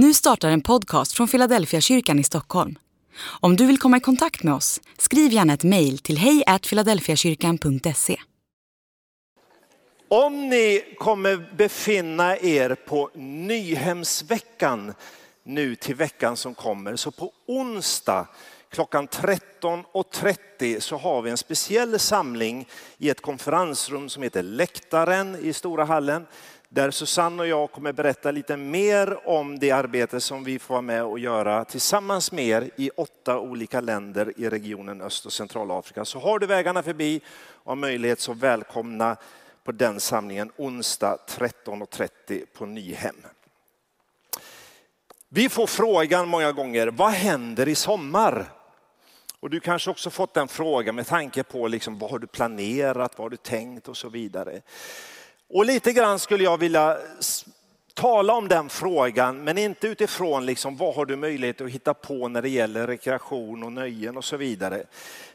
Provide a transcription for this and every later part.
Nu startar en podcast från Philadelphia kyrkan i Stockholm. Om du vill komma i kontakt med oss, skriv gärna ett mejl till hejfiladelfiakyrkan.se. Om ni kommer befinna er på Nyhemsveckan nu till veckan som kommer, så på onsdag klockan 13.30 så har vi en speciell samling i ett konferensrum som heter Läktaren i Stora hallen där Susanne och jag kommer berätta lite mer om det arbete som vi får vara med och göra tillsammans med er i åtta olika länder i regionen Öst och Centralafrika. Så har du vägarna förbi och har möjlighet så välkomna på den samlingen onsdag 13.30 på Nyhem. Vi får frågan många gånger, vad händer i sommar? Och du kanske också fått den frågan med tanke på liksom, vad har du planerat, vad har du tänkt och så vidare. Och lite grann skulle jag vilja tala om den frågan, men inte utifrån liksom, vad har du möjlighet att hitta på när det gäller rekreation och nöjen och så vidare.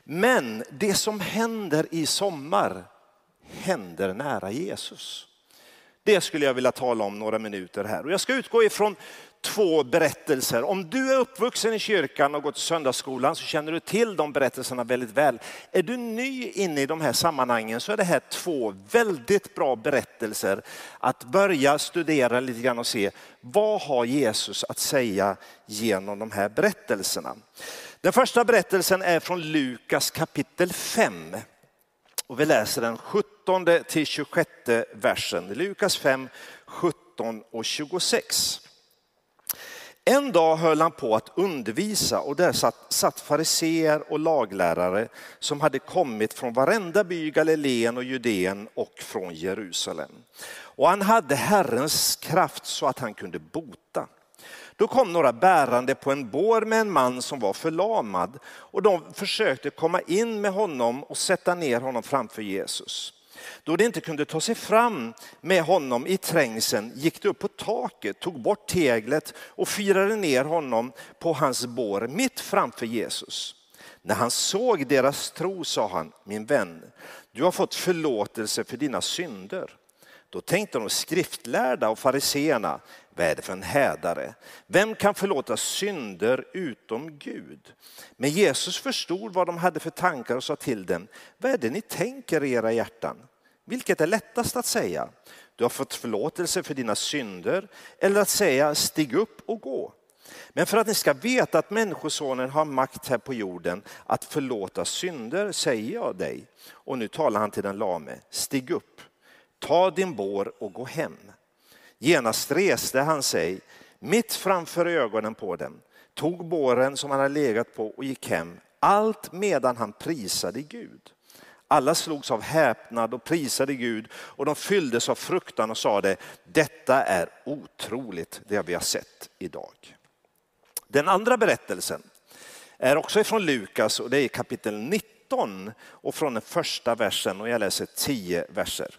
Men det som händer i sommar händer nära Jesus. Det skulle jag vilja tala om några minuter här. Och jag ska utgå ifrån två berättelser. Om du är uppvuxen i kyrkan och gått i söndagsskolan så känner du till de berättelserna väldigt väl. Är du ny inne i de här sammanhangen så är det här två väldigt bra berättelser att börja studera lite grann och se vad har Jesus att säga genom de här berättelserna. Den första berättelsen är från Lukas kapitel 5. Och vi läser den 17 till 26 versen. Lukas 5, 17 och 26. En dag höll han på att undervisa och där satt, satt fariseer och laglärare som hade kommit från varenda by i Galileen och Judeen och från Jerusalem. Och han hade Herrens kraft så att han kunde bota. Då kom några bärande på en bår med en man som var förlamad och de försökte komma in med honom och sätta ner honom framför Jesus. Då de inte kunde ta sig fram med honom i trängseln gick de upp på taket, tog bort teglet och firade ner honom på hans bår mitt framför Jesus. När han såg deras tro sa han, min vän, du har fått förlåtelse för dina synder. Då tänkte de skriftlärda och fariseerna, vad är det för en hädare? Vem kan förlåta synder utom Gud? Men Jesus förstod vad de hade för tankar och sa till dem, vad är det ni tänker i era hjärtan? Vilket är lättast att säga? Du har fått förlåtelse för dina synder eller att säga stig upp och gå. Men för att ni ska veta att Människosonen har makt här på jorden att förlåta synder säger jag dig. Och nu talar han till den lame, stig upp, ta din bår och gå hem. Genast reste han sig mitt framför ögonen på dem, tog båren som han hade legat på och gick hem, allt medan han prisade Gud. Alla slogs av häpnad och prisade Gud och de fylldes av fruktan och sade, detta är otroligt det vi har sett idag. Den andra berättelsen är också ifrån Lukas och det är kapitel 19 och från den första versen och jag läser tio verser.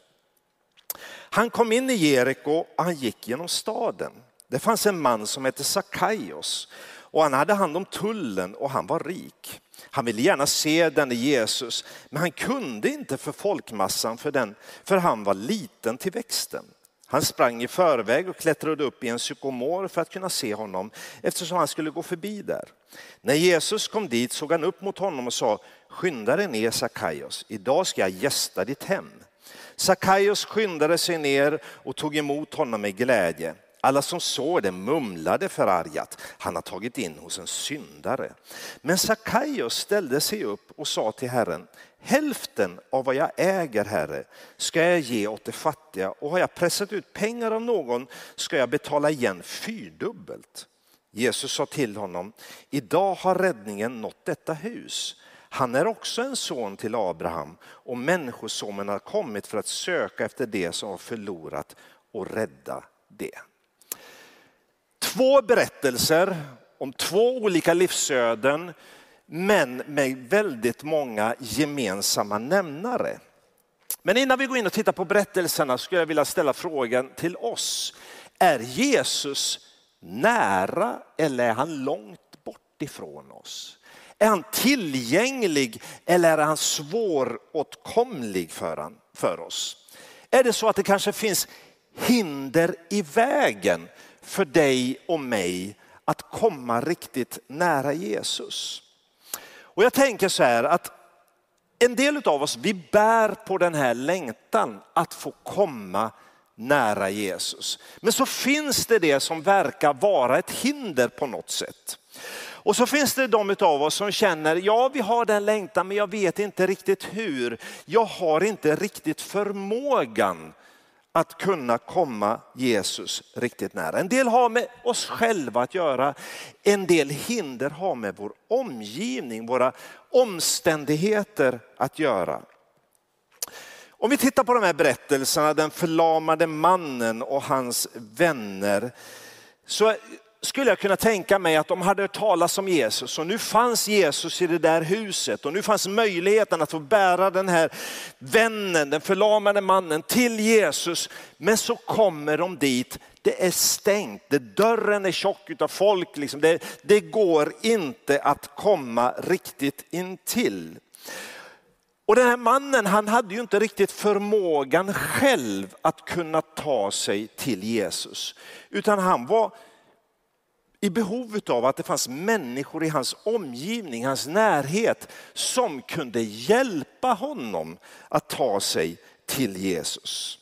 Han kom in i Jeriko och han gick genom staden. Det fanns en man som hette Sakaios och han hade hand om tullen och han var rik. Han ville gärna se denne Jesus, men han kunde inte för folkmassan för, den, för han var liten till växten. Han sprang i förväg och klättrade upp i en sykomor för att kunna se honom eftersom han skulle gå förbi där. När Jesus kom dit såg han upp mot honom och sa, skynda dig ner Sakaios, idag ska jag gästa ditt hem. Sakaios skyndade sig ner och tog emot honom med glädje. Alla som såg det mumlade förargat, han har tagit in hos en syndare. Men Sakaios ställde sig upp och sa till Herren, hälften av vad jag äger, Herre, ska jag ge åt de fattiga och har jag pressat ut pengar av någon ska jag betala igen fyrdubbelt. Jesus sa till honom, idag har räddningen nått detta hus. Han är också en son till Abraham och människosonen har kommit för att söka efter det som var förlorat och rädda det. Två berättelser om två olika livsöden men med väldigt många gemensamma nämnare. Men innan vi går in och tittar på berättelserna skulle jag vilja ställa frågan till oss. Är Jesus nära eller är han långt bort ifrån oss? Är han tillgänglig eller är han svåråtkomlig för oss? Är det så att det kanske finns hinder i vägen för dig och mig att komma riktigt nära Jesus. Och jag tänker så här att en del av oss, vi bär på den här längtan att få komma nära Jesus. Men så finns det det som verkar vara ett hinder på något sätt. Och så finns det de av oss som känner, ja vi har den längtan men jag vet inte riktigt hur. Jag har inte riktigt förmågan att kunna komma Jesus riktigt nära. En del har med oss själva att göra, en del hinder har med vår omgivning, våra omständigheter att göra. Om vi tittar på de här berättelserna, den förlamade mannen och hans vänner, så skulle jag kunna tänka mig att de hade hört talas om Jesus och nu fanns Jesus i det där huset och nu fanns möjligheten att få bära den här vännen, den förlamade mannen till Jesus. Men så kommer de dit, det är stängt, det, dörren är tjock utav folk, liksom. det, det går inte att komma riktigt intill. Och den här mannen han hade ju inte riktigt förmågan själv att kunna ta sig till Jesus. Utan han var i behov av att det fanns människor i hans omgivning, hans närhet som kunde hjälpa honom att ta sig till Jesus.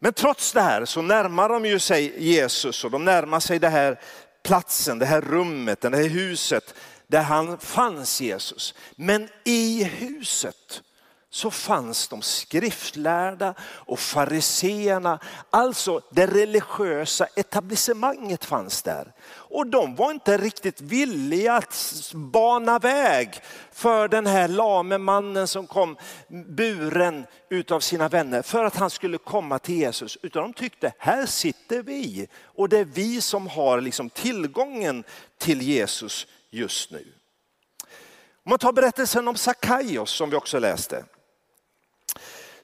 Men trots det här så närmar de ju sig Jesus och de närmar sig det här platsen, det här rummet, det här huset där han fanns Jesus. Men i huset så fanns de skriftlärda och fariseerna, alltså det religiösa etablissemanget fanns där. Och de var inte riktigt villiga att bana väg för den här lame mannen som kom buren utav sina vänner för att han skulle komma till Jesus. Utan de tyckte, här sitter vi och det är vi som har liksom tillgången till Jesus just nu. Om man tar berättelsen om Sakaios som vi också läste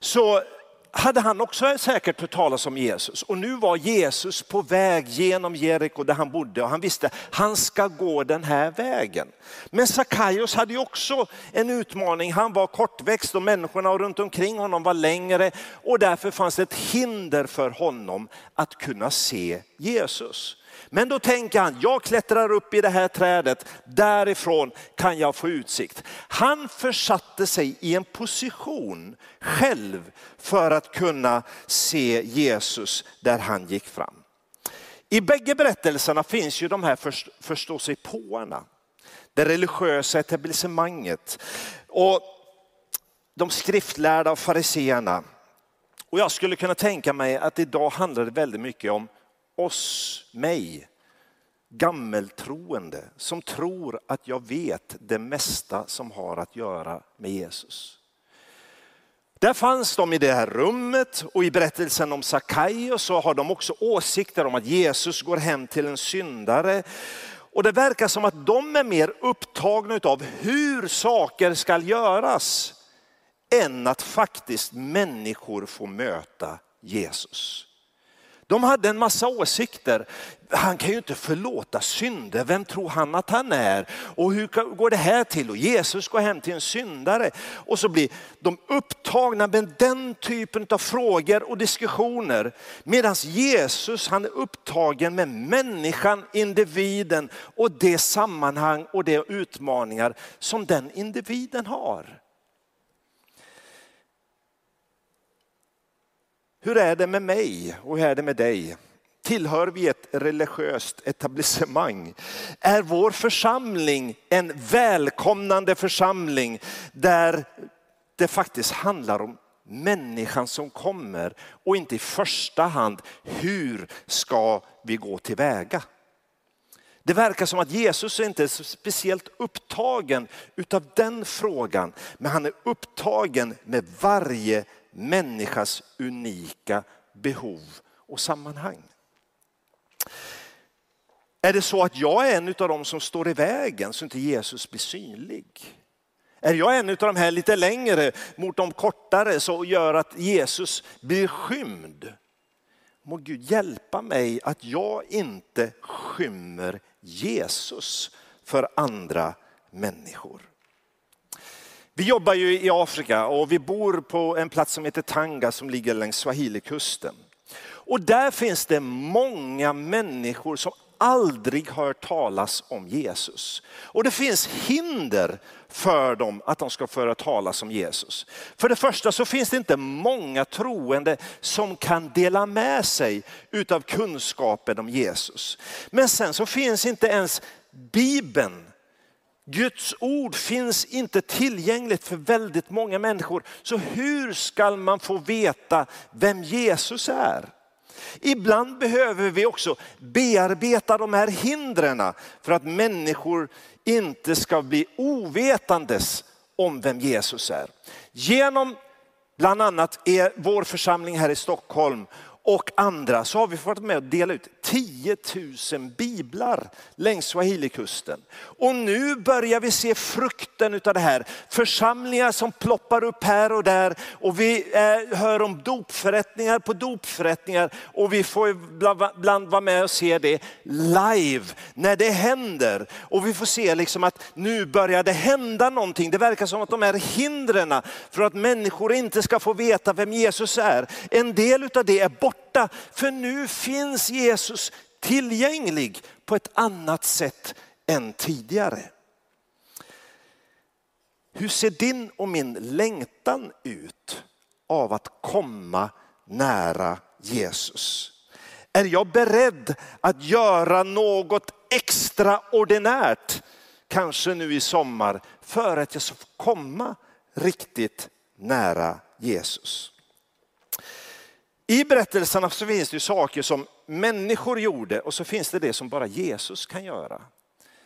så hade han också säkert hört talas om Jesus. Och nu var Jesus på väg genom Jeriko där han bodde och han visste att han ska gå den här vägen. Men Sackaios hade ju också en utmaning. Han var kortväxt och människorna runt omkring honom var längre och därför fanns det ett hinder för honom att kunna se Jesus. Men då tänker han, jag klättrar upp i det här trädet, därifrån kan jag få utsikt. Han försatte sig i en position själv för att kunna se Jesus där han gick fram. I bägge berättelserna finns ju de här förståsigpåarna. Det religiösa etablissemanget och de skriftlärda och fariseerna. Och jag skulle kunna tänka mig att idag handlar det väldigt mycket om oss, mig, gammeltroende som tror att jag vet det mesta som har att göra med Jesus. Där fanns de i det här rummet och i berättelsen om Sackaios så har de också åsikter om att Jesus går hem till en syndare. Och det verkar som att de är mer upptagna av hur saker ska göras än att faktiskt människor får möta Jesus. De hade en massa åsikter. Han kan ju inte förlåta synder. Vem tror han att han är? Och hur går det här till? Och Jesus går hem till en syndare. Och så blir de upptagna med den typen av frågor och diskussioner. Medan Jesus han är upptagen med människan, individen och det sammanhang och de utmaningar som den individen har. Hur är det med mig och hur är det med dig? Tillhör vi ett religiöst etablissemang? Är vår församling en välkomnande församling där det faktiskt handlar om människan som kommer och inte i första hand hur ska vi gå tillväga? Det verkar som att Jesus inte är speciellt upptagen utav den frågan, men han är upptagen med varje människas unika behov och sammanhang. Är det så att jag är en av dem som står i vägen så inte Jesus blir synlig? Är jag en av de här lite längre mot de kortare så gör att Jesus blir skymd? Må Gud hjälpa mig att jag inte skymmer Jesus för andra människor. Vi jobbar ju i Afrika och vi bor på en plats som heter Tanga som ligger längs Swahilikusten. Och där finns det många människor som aldrig hört talas om Jesus. Och det finns hinder för dem att de ska föra talas om Jesus. För det första så finns det inte många troende som kan dela med sig utav kunskapen om Jesus. Men sen så finns inte ens Bibeln Guds ord finns inte tillgängligt för väldigt många människor. Så hur ska man få veta vem Jesus är? Ibland behöver vi också bearbeta de här hindren för att människor inte ska bli ovetandes om vem Jesus är. Genom bland annat er, vår församling här i Stockholm och andra så har vi fått med att dela ut 10 000 biblar längs Swahilikusten. Och nu börjar vi se frukten av det här. Församlingar som ploppar upp här och där och vi eh, hör om dopförrättningar på dopförrättningar och vi får ibland vara med och se det live när det händer. Och vi får se liksom att nu börjar det hända någonting. Det verkar som att de här hindren för att människor inte ska få veta vem Jesus är, en del av det är borta borta. För nu finns Jesus tillgänglig på ett annat sätt än tidigare. Hur ser din och min längtan ut av att komma nära Jesus? Är jag beredd att göra något extraordinärt, kanske nu i sommar, för att jag ska komma riktigt nära Jesus? I berättelserna så finns det saker som människor gjorde och så finns det det som bara Jesus kan göra.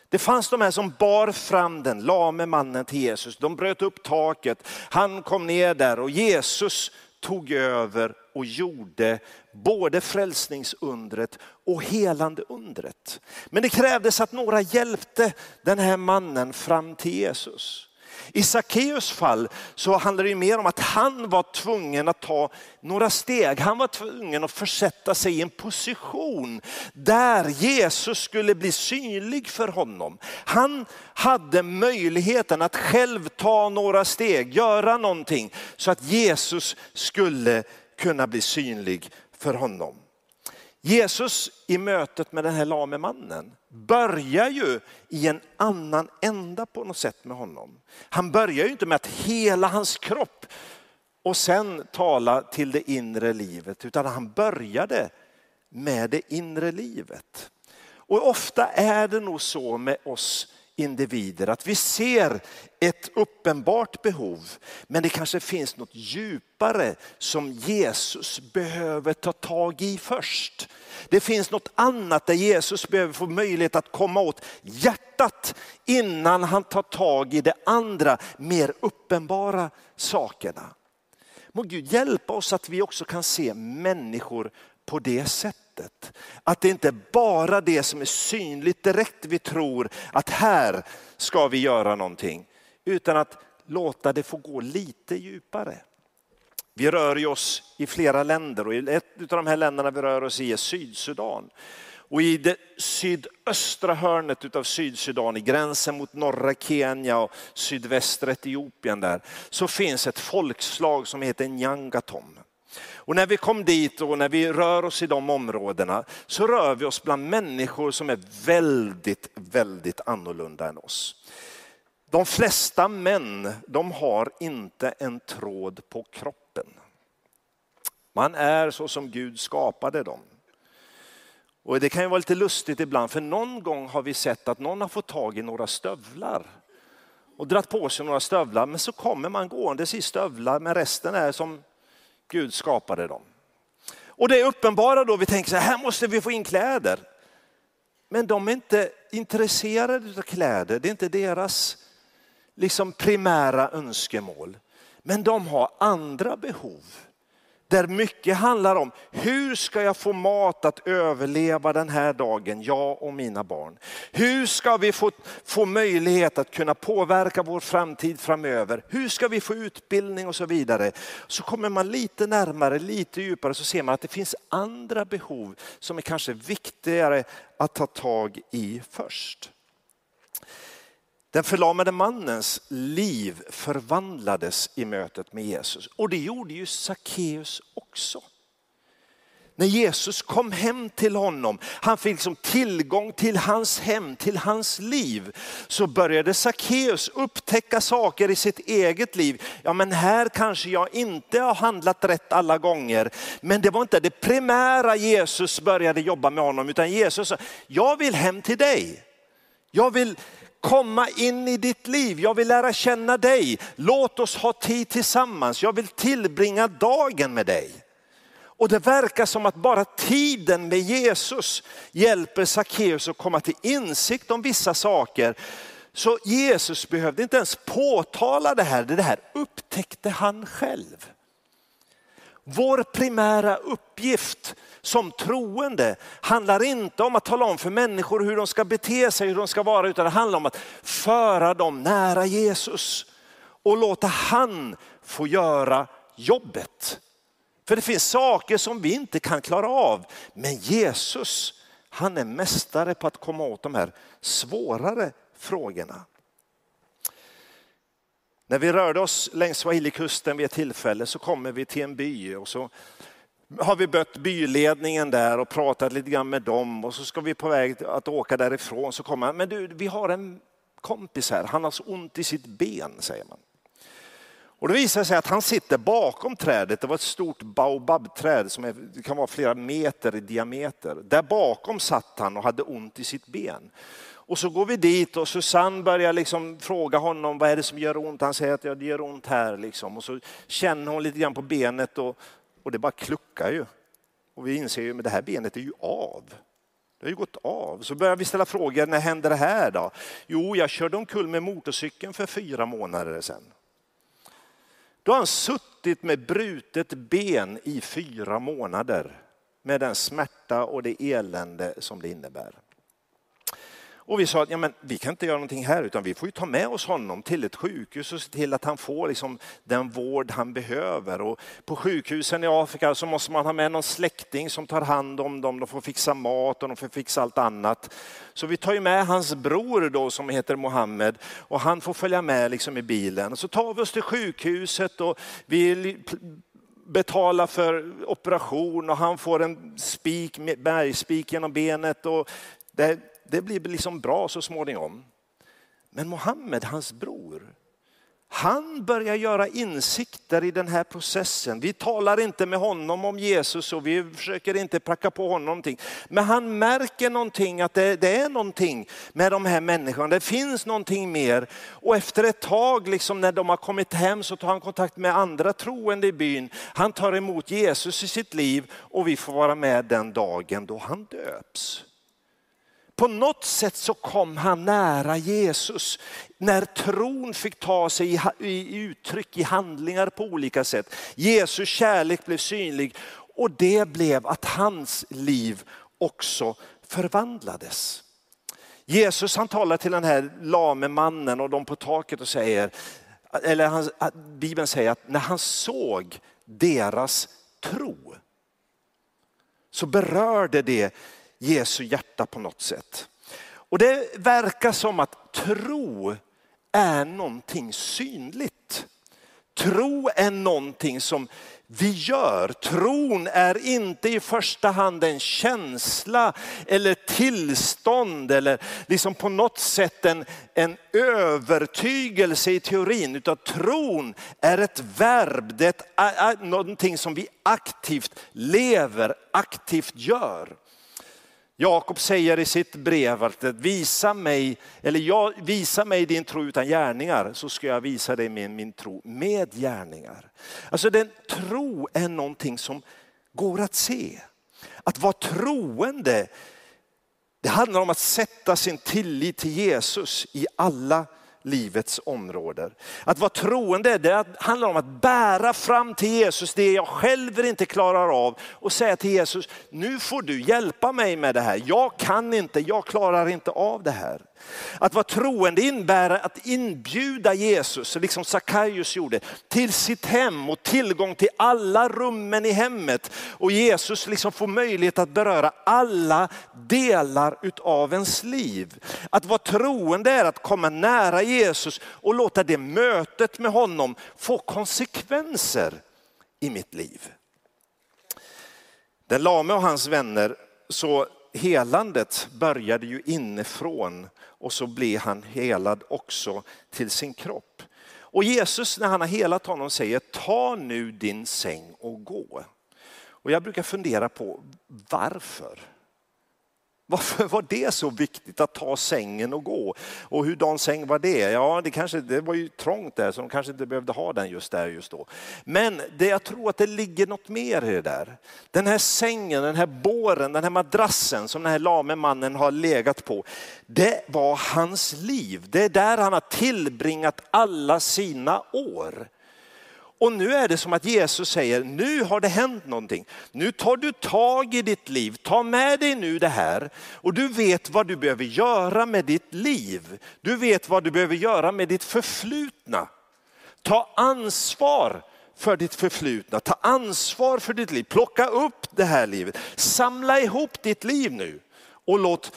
Det fanns de här som bar fram den lame mannen till Jesus. De bröt upp taket, han kom ner där och Jesus tog över och gjorde både frälsningsundret och helande undret. Men det krävdes att några hjälpte den här mannen fram till Jesus. I Sackeus fall så handlar det mer om att han var tvungen att ta några steg. Han var tvungen att försätta sig i en position där Jesus skulle bli synlig för honom. Han hade möjligheten att själv ta några steg, göra någonting så att Jesus skulle kunna bli synlig för honom. Jesus i mötet med den här lame mannen börjar ju i en annan ända på något sätt med honom. Han börjar ju inte med att hela hans kropp och sen tala till det inre livet, utan han började med det inre livet. Och ofta är det nog så med oss individer att vi ser ett uppenbart behov, men det kanske finns något djupare som Jesus behöver ta tag i först. Det finns något annat där Jesus behöver få möjlighet att komma åt hjärtat innan han tar tag i det andra, mer uppenbara sakerna. Må Gud hjälpa oss att vi också kan se människor på det sättet. Att det inte är bara det som är synligt direkt vi tror att här ska vi göra någonting. Utan att låta det få gå lite djupare. Vi rör ju oss i flera länder och ett av de här länderna vi rör oss i är Sydsudan. Och i det sydöstra hörnet av Sydsudan, i gränsen mot norra Kenya och sydvästra Etiopien där, så finns ett folkslag som heter Nyangatom. Och när vi kom dit och när vi rör oss i de områdena så rör vi oss bland människor som är väldigt, väldigt annorlunda än oss. De flesta män, de har inte en tråd på kroppen. Man är så som Gud skapade dem. Och det kan ju vara lite lustigt ibland, för någon gång har vi sett att någon har fått tag i några stövlar och dratt på sig några stövlar, men så kommer man gåendes i stövlar, men resten är som Gud skapade dem. Och det är uppenbara då vi tänker så här, här måste vi få in kläder. Men de är inte intresserade av kläder, det är inte deras liksom primära önskemål. Men de har andra behov. Där mycket handlar om hur ska jag få mat att överleva den här dagen, jag och mina barn. Hur ska vi få, få möjlighet att kunna påverka vår framtid framöver? Hur ska vi få utbildning och så vidare? Så kommer man lite närmare, lite djupare så ser man att det finns andra behov som är kanske viktigare att ta tag i först. Den förlamade mannens liv förvandlades i mötet med Jesus och det gjorde ju Sackeus också. när Jesus kom hem till honom, han fick liksom tillgång till hans hem, till hans liv, så började Sackeus upptäcka saker i sitt eget liv. Ja men här kanske jag inte har handlat rätt alla gånger, men det var inte det primära Jesus började jobba med honom, utan Jesus sa, jag vill hem till dig. Jag vill komma in i ditt liv, jag vill lära känna dig. Låt oss ha tid tillsammans, jag vill tillbringa dagen med dig. Och det verkar som att bara tiden med Jesus hjälper Sackeus att komma till insikt om vissa saker. Så Jesus behövde inte ens påtala det här, det här upptäckte han själv. Vår primära uppgift som troende handlar inte om att tala om för människor hur de ska bete sig, hur de ska vara, utan det handlar om att föra dem nära Jesus och låta han få göra jobbet. För det finns saker som vi inte kan klara av. Men Jesus, han är mästare på att komma åt de här svårare frågorna. När vi rörde oss längs Swahilikusten vid ett tillfälle så kommer vi till en by och så har vi bött byledningen där och pratat lite grann med dem och så ska vi på väg att åka därifrån så kommer han, men du, vi har en kompis här, han har så ont i sitt ben säger man. Och det visar sig att han sitter bakom trädet. Det var ett stort baobabträd som är, kan vara flera meter i diameter. Där bakom satt han och hade ont i sitt ben. Och så går vi dit och Susanne börjar liksom fråga honom vad är det som gör ont. Han säger att ja, det gör ont här. Liksom. Och så känner hon lite grann på benet och, och det bara kluckar ju. Och vi inser ju att det här benet är ju av. Det har ju gått av. Så börjar vi ställa frågor, när hände det här då? Jo, jag körde omkull med motorcykeln för fyra månader sedan. Då har han suttit med brutet ben i fyra månader med den smärta och det elände som det innebär. Och vi sa att ja, men vi kan inte göra någonting här utan vi får ju ta med oss honom till ett sjukhus och se till att han får liksom den vård han behöver. Och på sjukhusen i Afrika så måste man ha med någon släkting som tar hand om dem. De får fixa mat och de får fixa allt annat. Så vi tar ju med hans bror då som heter Mohammed och han får följa med liksom i bilen. Så tar vi oss till sjukhuset och vi betala för operation och han får en spik, bergspik genom benet. Och det, det blir liksom bra så småningom. Men Mohammed, hans bror, han börjar göra insikter i den här processen. Vi talar inte med honom om Jesus och vi försöker inte pracka på honom någonting. Men han märker någonting, att det, det, är någonting med de här människorna. Det finns någonting mer. Och efter ett tag, liksom när de har kommit hem, så tar han kontakt med andra troende i byn. Han tar emot Jesus i sitt liv och vi får vara med den dagen då han döps. På något sätt så kom han nära Jesus när tron fick ta sig i uttryck i handlingar på olika sätt. Jesus kärlek blev synlig och det blev att hans liv också förvandlades. Jesus han talar till den här lame mannen och de på taket och säger, eller han, Bibeln säger att när han såg deras tro så berörde det Jesu hjärta på något sätt. Och det verkar som att tro är någonting synligt. Tro är någonting som vi gör. Tron är inte i första hand en känsla eller tillstånd eller liksom på något sätt en, en övertygelse i teorin. Utan tron är ett verb, det är någonting som vi aktivt lever, aktivt gör. Jakob säger i sitt brev att visa mig, eller jag, visa mig din tro utan gärningar så ska jag visa dig min, min tro med gärningar. Alltså den tro är någonting som går att se. Att vara troende, det handlar om att sätta sin tillit till Jesus i alla livets områden. Att vara troende det handlar om att bära fram till Jesus det jag själv inte klarar av och säga till Jesus, nu får du hjälpa mig med det här. Jag kan inte, jag klarar inte av det här. Att vara troende innebär att inbjuda Jesus, liksom Sackaios gjorde, till sitt hem och tillgång till alla rummen i hemmet. Och Jesus liksom får möjlighet att beröra alla delar av ens liv. Att vara troende är att komma nära Jesus och låta det mötet med honom få konsekvenser i mitt liv. Den lame och hans vänner, så helandet började ju inifrån och så blir han helad också till sin kropp. Och Jesus när han har helat honom säger ta nu din säng och gå. Och jag brukar fundera på varför? Varför var det så viktigt att ta sängen och gå? Och hurdan säng var det? Ja, det, kanske, det var ju trångt där så de kanske inte behövde ha den just där just då. Men det, jag tror att det ligger något mer i det där. Den här sängen, den här båren, den här madrassen som den här lame mannen har legat på. Det var hans liv. Det är där han har tillbringat alla sina år. Och nu är det som att Jesus säger, nu har det hänt någonting. Nu tar du tag i ditt liv, ta med dig nu det här och du vet vad du behöver göra med ditt liv. Du vet vad du behöver göra med ditt förflutna. Ta ansvar för ditt förflutna, ta ansvar för ditt liv, plocka upp det här livet, samla ihop ditt liv nu och låt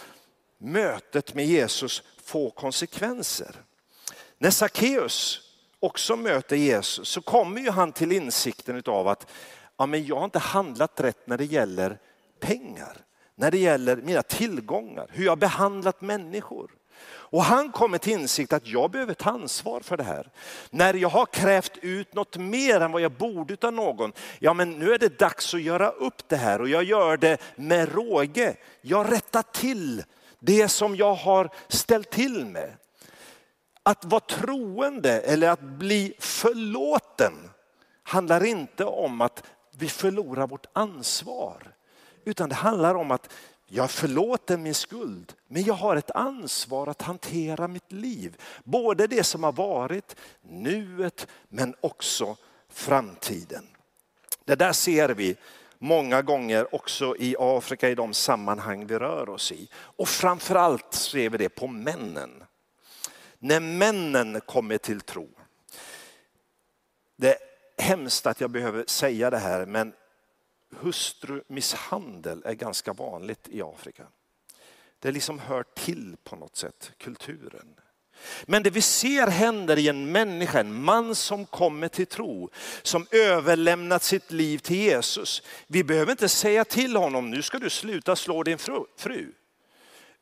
mötet med Jesus få konsekvenser. När Sackeus också möter Jesus så kommer ju han till insikten av att ja, men jag har inte handlat rätt när det gäller pengar, när det gäller mina tillgångar, hur jag har behandlat människor. Och han kommer till insikt att jag behöver ta ansvar för det här. När jag har krävt ut något mer än vad jag borde av någon, ja men nu är det dags att göra upp det här och jag gör det med råge. Jag rättar till det som jag har ställt till med. Att vara troende eller att bli förlåten handlar inte om att vi förlorar vårt ansvar. Utan det handlar om att jag förlåter min skuld, men jag har ett ansvar att hantera mitt liv. Både det som har varit, nuet, men också framtiden. Det där ser vi många gånger också i Afrika i de sammanhang vi rör oss i. Och framförallt ser vi det på männen när männen kommer till tro. Det är hemskt att jag behöver säga det här men hustrumisshandel är ganska vanligt i Afrika. Det liksom hör till på något sätt, kulturen. Men det vi ser händer i en människa, en man som kommer till tro, som överlämnat sitt liv till Jesus. Vi behöver inte säga till honom, nu ska du sluta slå din fru.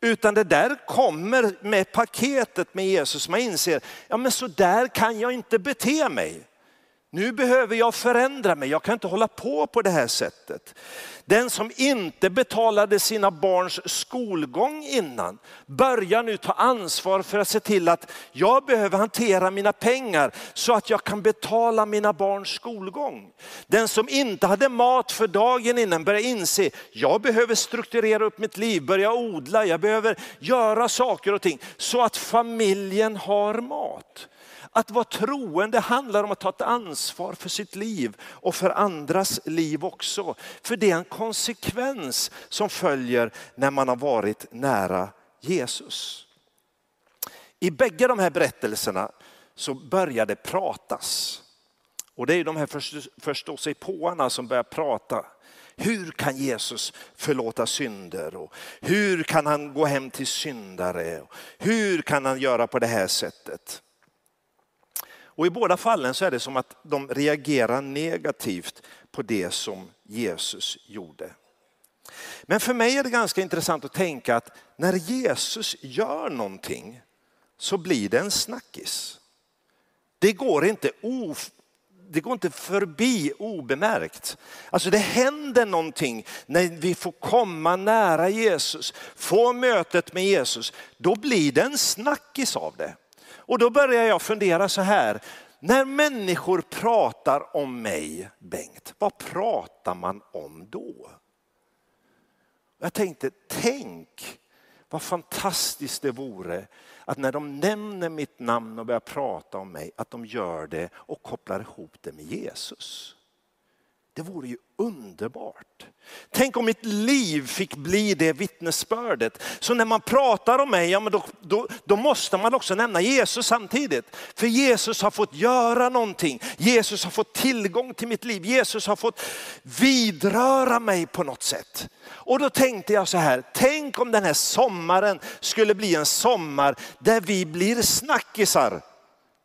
Utan det där kommer med paketet med Jesus. Man inser, ja men så där kan jag inte bete mig. Nu behöver jag förändra mig, jag kan inte hålla på på det här sättet. Den som inte betalade sina barns skolgång innan börjar nu ta ansvar för att se till att jag behöver hantera mina pengar så att jag kan betala mina barns skolgång. Den som inte hade mat för dagen innan börjar inse, jag behöver strukturera upp mitt liv, börja odla, jag behöver göra saker och ting så att familjen har mat. Att vara troende handlar om att ta ett ansvar för sitt liv och för andras liv också. För det är en konsekvens som följer när man har varit nära Jesus. I bägge de här berättelserna så börjar det pratas. Och det är de här förståsigpåarna som börjar prata. Hur kan Jesus förlåta synder? Och hur kan han gå hem till syndare? Hur kan han göra på det här sättet? Och i båda fallen så är det som att de reagerar negativt på det som Jesus gjorde. Men för mig är det ganska intressant att tänka att när Jesus gör någonting så blir det en snackis. Det går inte, of, det går inte förbi obemärkt. Alltså det händer någonting när vi får komma nära Jesus, få mötet med Jesus. Då blir det en snackis av det. Och då börjar jag fundera så här, när människor pratar om mig, Bengt, vad pratar man om då? Jag tänkte, tänk vad fantastiskt det vore att när de nämner mitt namn och börjar prata om mig, att de gör det och kopplar ihop det med Jesus. Det vore ju underbart. Tänk om mitt liv fick bli det vittnesbördet. Så när man pratar om mig, ja, men då, då, då, måste man också nämna Jesus samtidigt. För Jesus har fått göra någonting. Jesus har fått tillgång till mitt liv. Jesus har fått vidröra mig på något sätt. Och då tänkte jag så här, tänk om den här sommaren skulle bli en sommar där vi blir snackisar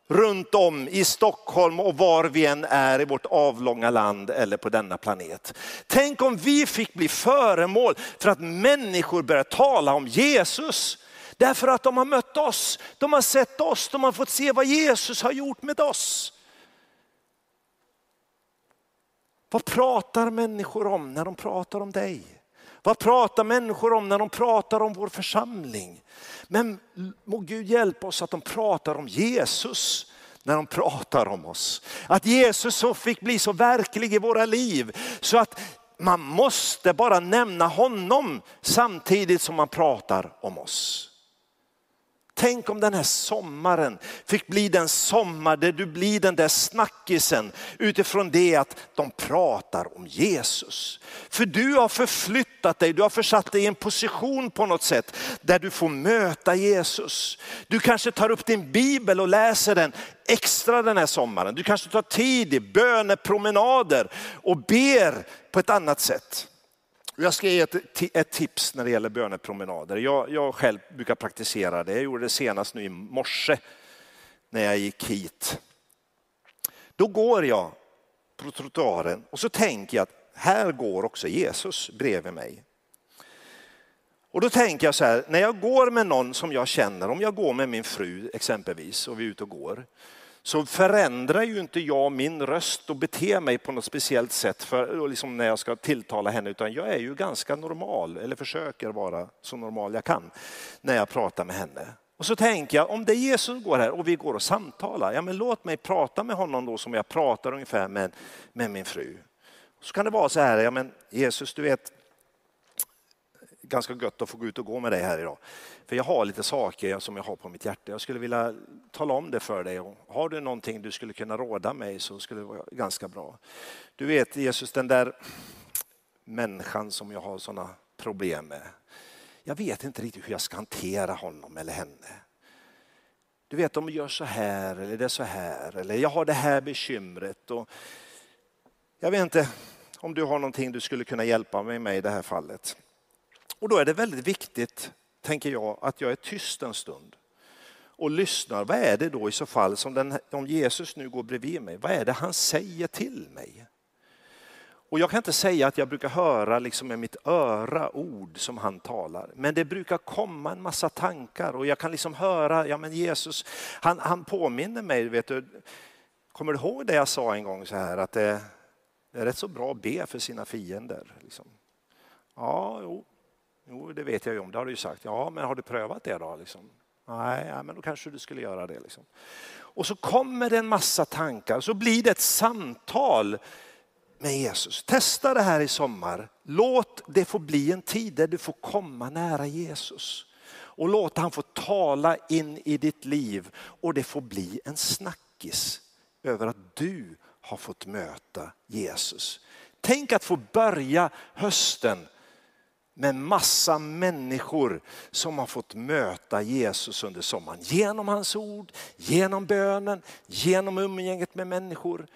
runt om i Stockholm och var vi än är i vårt avlånga land eller på denna planet. Tänk om vi fick bli föremål för att människor börjar tala om Jesus. Därför att de har mött oss, de har sett oss, de har fått se vad Jesus har gjort med oss. Vad pratar människor om när de pratar om dig? Vad pratar människor om när de pratar om vår församling? Men må Gud hjälpa oss att de pratar om Jesus när de pratar om oss. Att Jesus så fick bli så verklig i våra liv så att man måste bara nämna honom samtidigt som man pratar om oss. Tänk om den här sommaren fick bli den sommar där du blir den där snackisen utifrån det att de pratar om Jesus. För du har förflyttat dig, du har försatt dig i en position på något sätt där du får möta Jesus. Du kanske tar upp din bibel och läser den extra den här sommaren. Du kanske tar tid i bönepromenader och ber på ett annat sätt. Jag ska ge ett, ett, tips när det gäller bönepromenader. Jag, jag själv brukar praktisera det. Jag gjorde det senast nu i morse när jag gick hit. Då går jag på trottoaren och så tänker jag att här går också Jesus bredvid mig. Och då tänker jag så här, när jag går med någon som jag känner, om jag går med min fru exempelvis och vi är ute och går, så förändrar ju inte jag min röst och beter mig på något speciellt sätt för, liksom när jag ska tilltala henne, utan jag är ju ganska normal, eller försöker vara så normal jag kan när jag pratar med henne. Och så tänker jag, om det är Jesus går här och vi går och samtalar, ja men låt mig prata med honom då som jag pratar ungefär med, med min fru. Så kan det vara så här, ja men Jesus du vet, ganska gött att få gå ut och gå med dig här idag. För jag har lite saker som jag har på mitt hjärta. Jag skulle vilja tala om det för dig. Och har du någonting du skulle kunna råda mig så skulle det vara ganska bra. Du vet Jesus, den där människan som jag har sådana problem med. Jag vet inte riktigt hur jag ska hantera honom eller henne. Du vet, de gör så här eller det är så här. Eller jag har det här bekymret. Och jag vet inte om du har någonting du skulle kunna hjälpa mig med i det här fallet. Och då är det väldigt viktigt, tänker jag, att jag är tyst en stund och lyssnar. Vad är det då i så fall som den, om Jesus nu går bredvid mig, vad är det han säger till mig? Och jag kan inte säga att jag brukar höra liksom med mitt öra ord som han talar, men det brukar komma en massa tankar och jag kan liksom höra, ja men Jesus, han, han påminner mig, vet du, kommer du ihåg det jag sa en gång så här att det, det är rätt så bra att be för sina fiender? Liksom. Ja, jo, Jo, det vet jag ju om, det har du ju sagt. Ja, men har du prövat det då? Liksom? Nej, ja, men då kanske du skulle göra det. Liksom. Och så kommer det en massa tankar, så blir det ett samtal med Jesus. Testa det här i sommar. Låt det få bli en tid där du får komma nära Jesus. Och låt han få tala in i ditt liv och det får bli en snackis över att du har fått möta Jesus. Tänk att få börja hösten med massa människor som har fått möta Jesus under sommaren. Genom hans ord, genom bönen, genom umgänget med människor.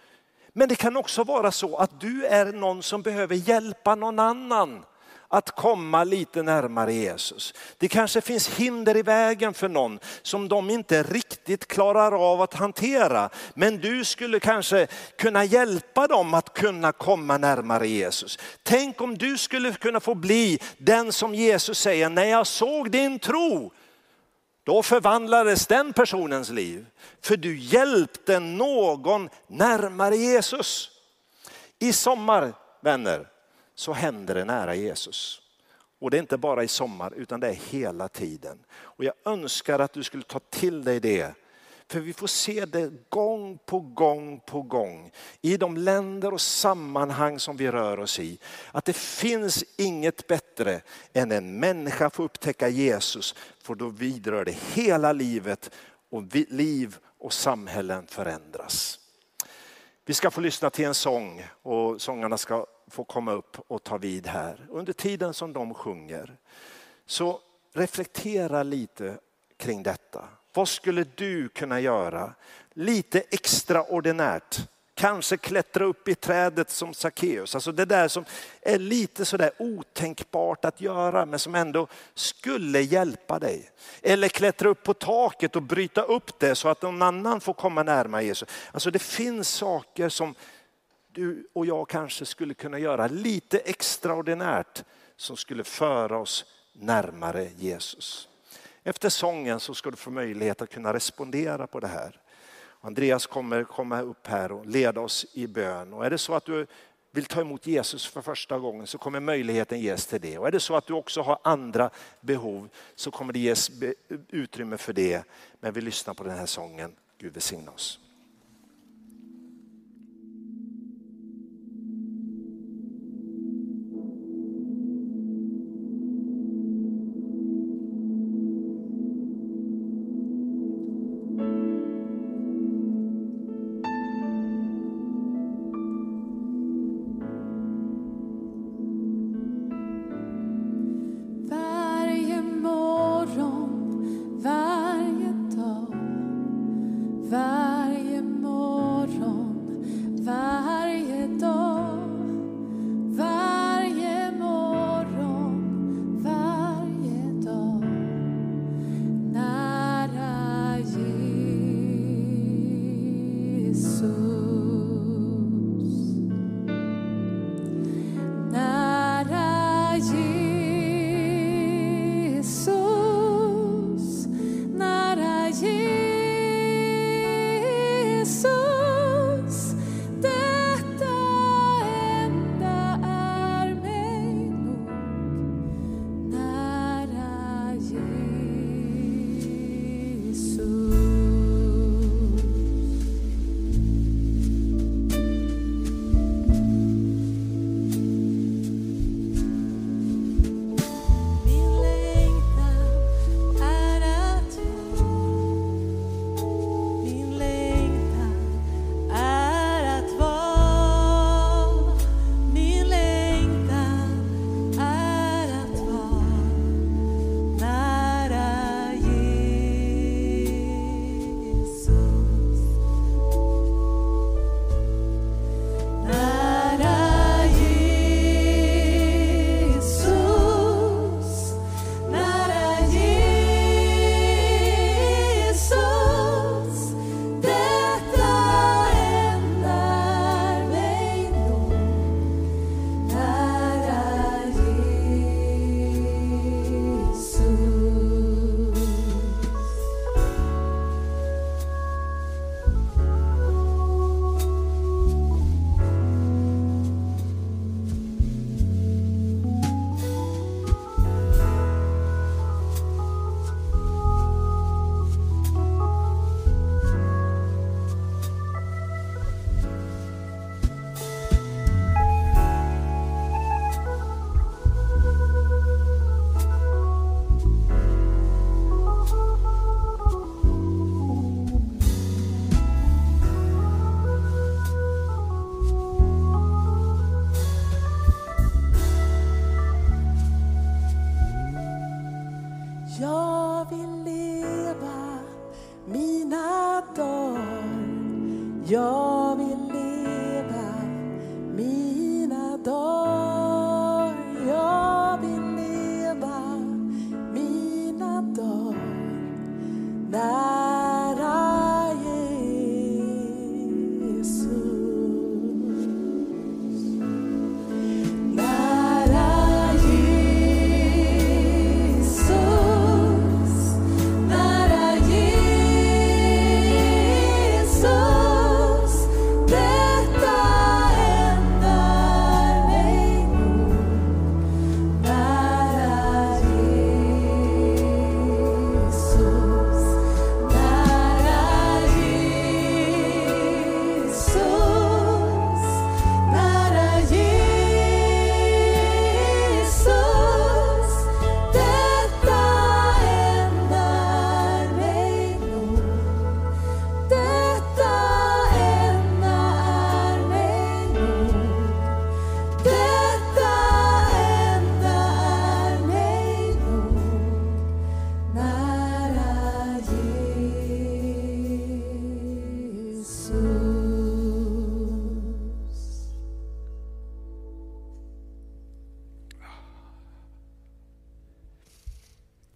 Men det kan också vara så att du är någon som behöver hjälpa någon annan att komma lite närmare Jesus. Det kanske finns hinder i vägen för någon som de inte riktigt klarar av att hantera. Men du skulle kanske kunna hjälpa dem att kunna komma närmare Jesus. Tänk om du skulle kunna få bli den som Jesus säger, när jag såg din tro, då förvandlades den personens liv. För du hjälpte någon närmare Jesus. I sommar, vänner, så händer det nära Jesus. Och det är inte bara i sommar utan det är hela tiden. Och jag önskar att du skulle ta till dig det. För vi får se det gång på gång på gång i de länder och sammanhang som vi rör oss i. Att det finns inget bättre än en människa får upptäcka Jesus. För då vidrör det hela livet och liv och samhällen förändras. Vi ska få lyssna till en sång och sångarna ska få komma upp och ta vid här. Under tiden som de sjunger så reflektera lite kring detta. Vad skulle du kunna göra lite extraordinärt kanske klättra upp i trädet som Sackeus. Alltså det där som är lite sådär otänkbart att göra men som ändå skulle hjälpa dig. Eller klättra upp på taket och bryta upp det så att någon annan får komma närmare Jesus. Alltså det finns saker som du och jag kanske skulle kunna göra lite extraordinärt som skulle föra oss närmare Jesus. Efter sången så ska du få möjlighet att kunna respondera på det här. Andreas kommer komma upp här och leda oss i bön. Och är det så att du vill ta emot Jesus för första gången så kommer möjligheten ges till det. Och är det så att du också har andra behov så kommer det ges utrymme för det. Men vi lyssnar på den här sången. Gud välsigna oss.